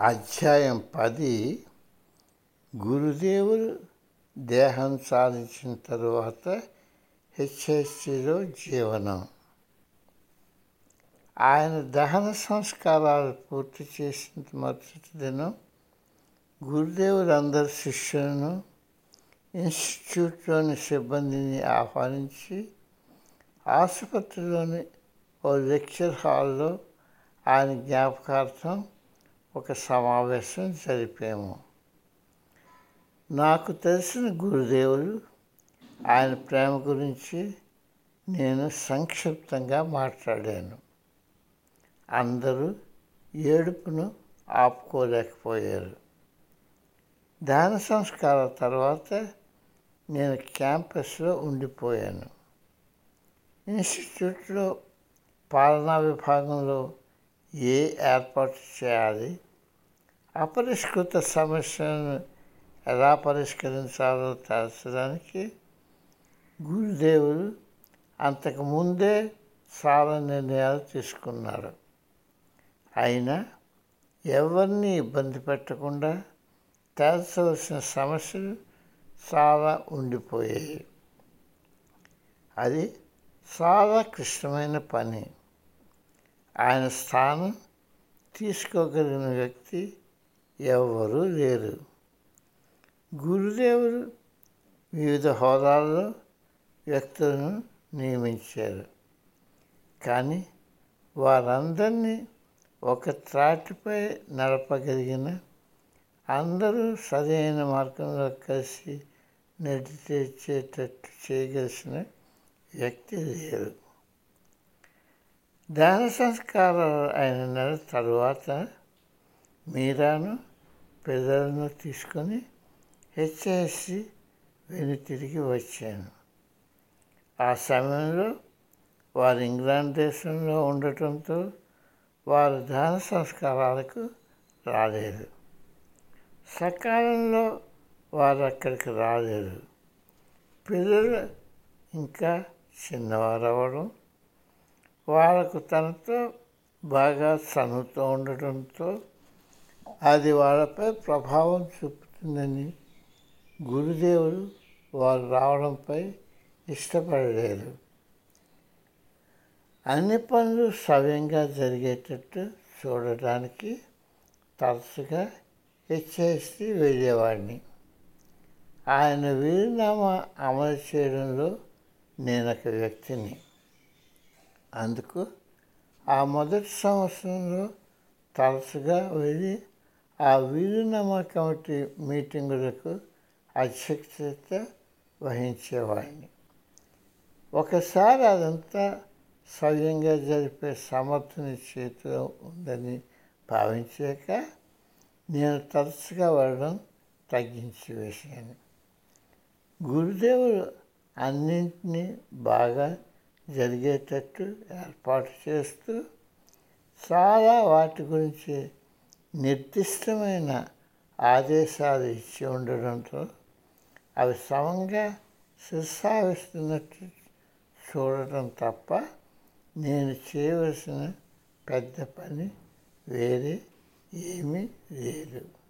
అధ్యాయం పది. గురుదేవులు దేహం సాధించిన తరువాత హెచ్ఎస్సిలో జీవనం. ఆయన దహన సంస్కారాలు పూర్తి చేసిన మొదటి దినం గురుదేవులందరి శిష్యులను ఇన్స్టిట్యూట్లోని సిబ్బందిని ఆహ్వానించి ఆసుపత్రిలోని ఓ లెక్చర్ హాల్లో ఆయన జ్ఞాపకార్థం ఒక సమావేశం జరిపాము. నాకు తెలిసిన గురుదేవులు ఆయన ప్రేమ గురించి నేను సంక్షిప్తంగా మాట్లాడాను. అందరూ ఏడుపును ఆపుకోలేకపోయారు. దాన సంస్కారం తర్వాత నేను క్యాంపస్లో ఉండిపోయాను. ఇన్స్టిట్యూట్లో పాలనా విభాగంలో ఏ ఏర్పాటు చేయాలి? అపరిష్కృత సమస్యలను ఎలా పరిష్కరించాలో తెలచడానికి గురుదేవులు అంతకుముందే చాలా నిర్ణయాలు తీసుకున్నారు. అయినా ఎవరిని ఇబ్బంది పెట్టకుండా తేల్చవలసిన సమస్యలు చాలా ఉండిపోయాయి. అది చాలా క్లిష్టమైన పని. ఆయన స్థానం తీసుకోగలిగిన వ్యక్తి ఎవరూ లేరు. గురుదేవుడు వివిధ హోదాల్లో వ్యక్తులను నియమించారు. కానీ వారందరినీ ఒక త్రాటిపై నడపగలిగిన అందరూ సరైన మార్గంలో కలిసి నడిచేటట్టు చేయగలిసిన వ్యక్తి లేరు. దాన సంస్కారాలు అయిన నెల తరువాత మీరాను పిల్లలను తీసుకొని హెచ్ఎస్సి వెను తిరిగి వచ్చాను. ఆ సమయంలో వారు ఇంగ్లాండ్ దేశంలో ఉండటంతో వారు దాన సంస్కారాలకు రాలేదు. సకాలంలో వారు అక్కడికి రాలేదు. పిల్లలు ఇంకా చిన్నవారు అవ్వడం వాళ్ళకు తనతో బాగా చనువుతూ ఉండటంతో అది వాళ్ళపై ప్రభావం చూపుతుందని గురుదేవుడు వారు రావడంపై ఇష్టపడలేదు. అన్ని పనులు సవ్యంగా జరిగేటట్టు చూడటానికి తరచుగా హెచ్ఎస్సి వెళ్ళేవాడిని. ఆయన వీరునామా అమలు చేయడంలో నేను ఒక వ్యక్తిని. అందుకు ఆ మొదటి సంవత్సరంలో తరచుగా వెళ్ళి ఆ వీరునామా కమిటీ మీటింగులకు అధ్యక్షత వహించేవాడిని. ఒకసారి అదంతా స్వయంగా జరిపే సమర్థుని చేతిలో ఉందని భావించాక నేను తరచుగా వెళ్ళడం తగ్గించి వేశాను. గురుదేవుడు అన్నింటినీ బాగా జరిగేటట్టు ఏర్పాటు చేస్తూ చాలా వాటి గురించి నిర్దిష్టమైన ఆదేశాలు ఇచ్చి ఉండడంతో అవి సమంగా శిర్సావిస్తున్నట్టు చూడటం తప్ప నేను చేయవలసిన పెద్ద పని వేరే ఏమీ లేదు.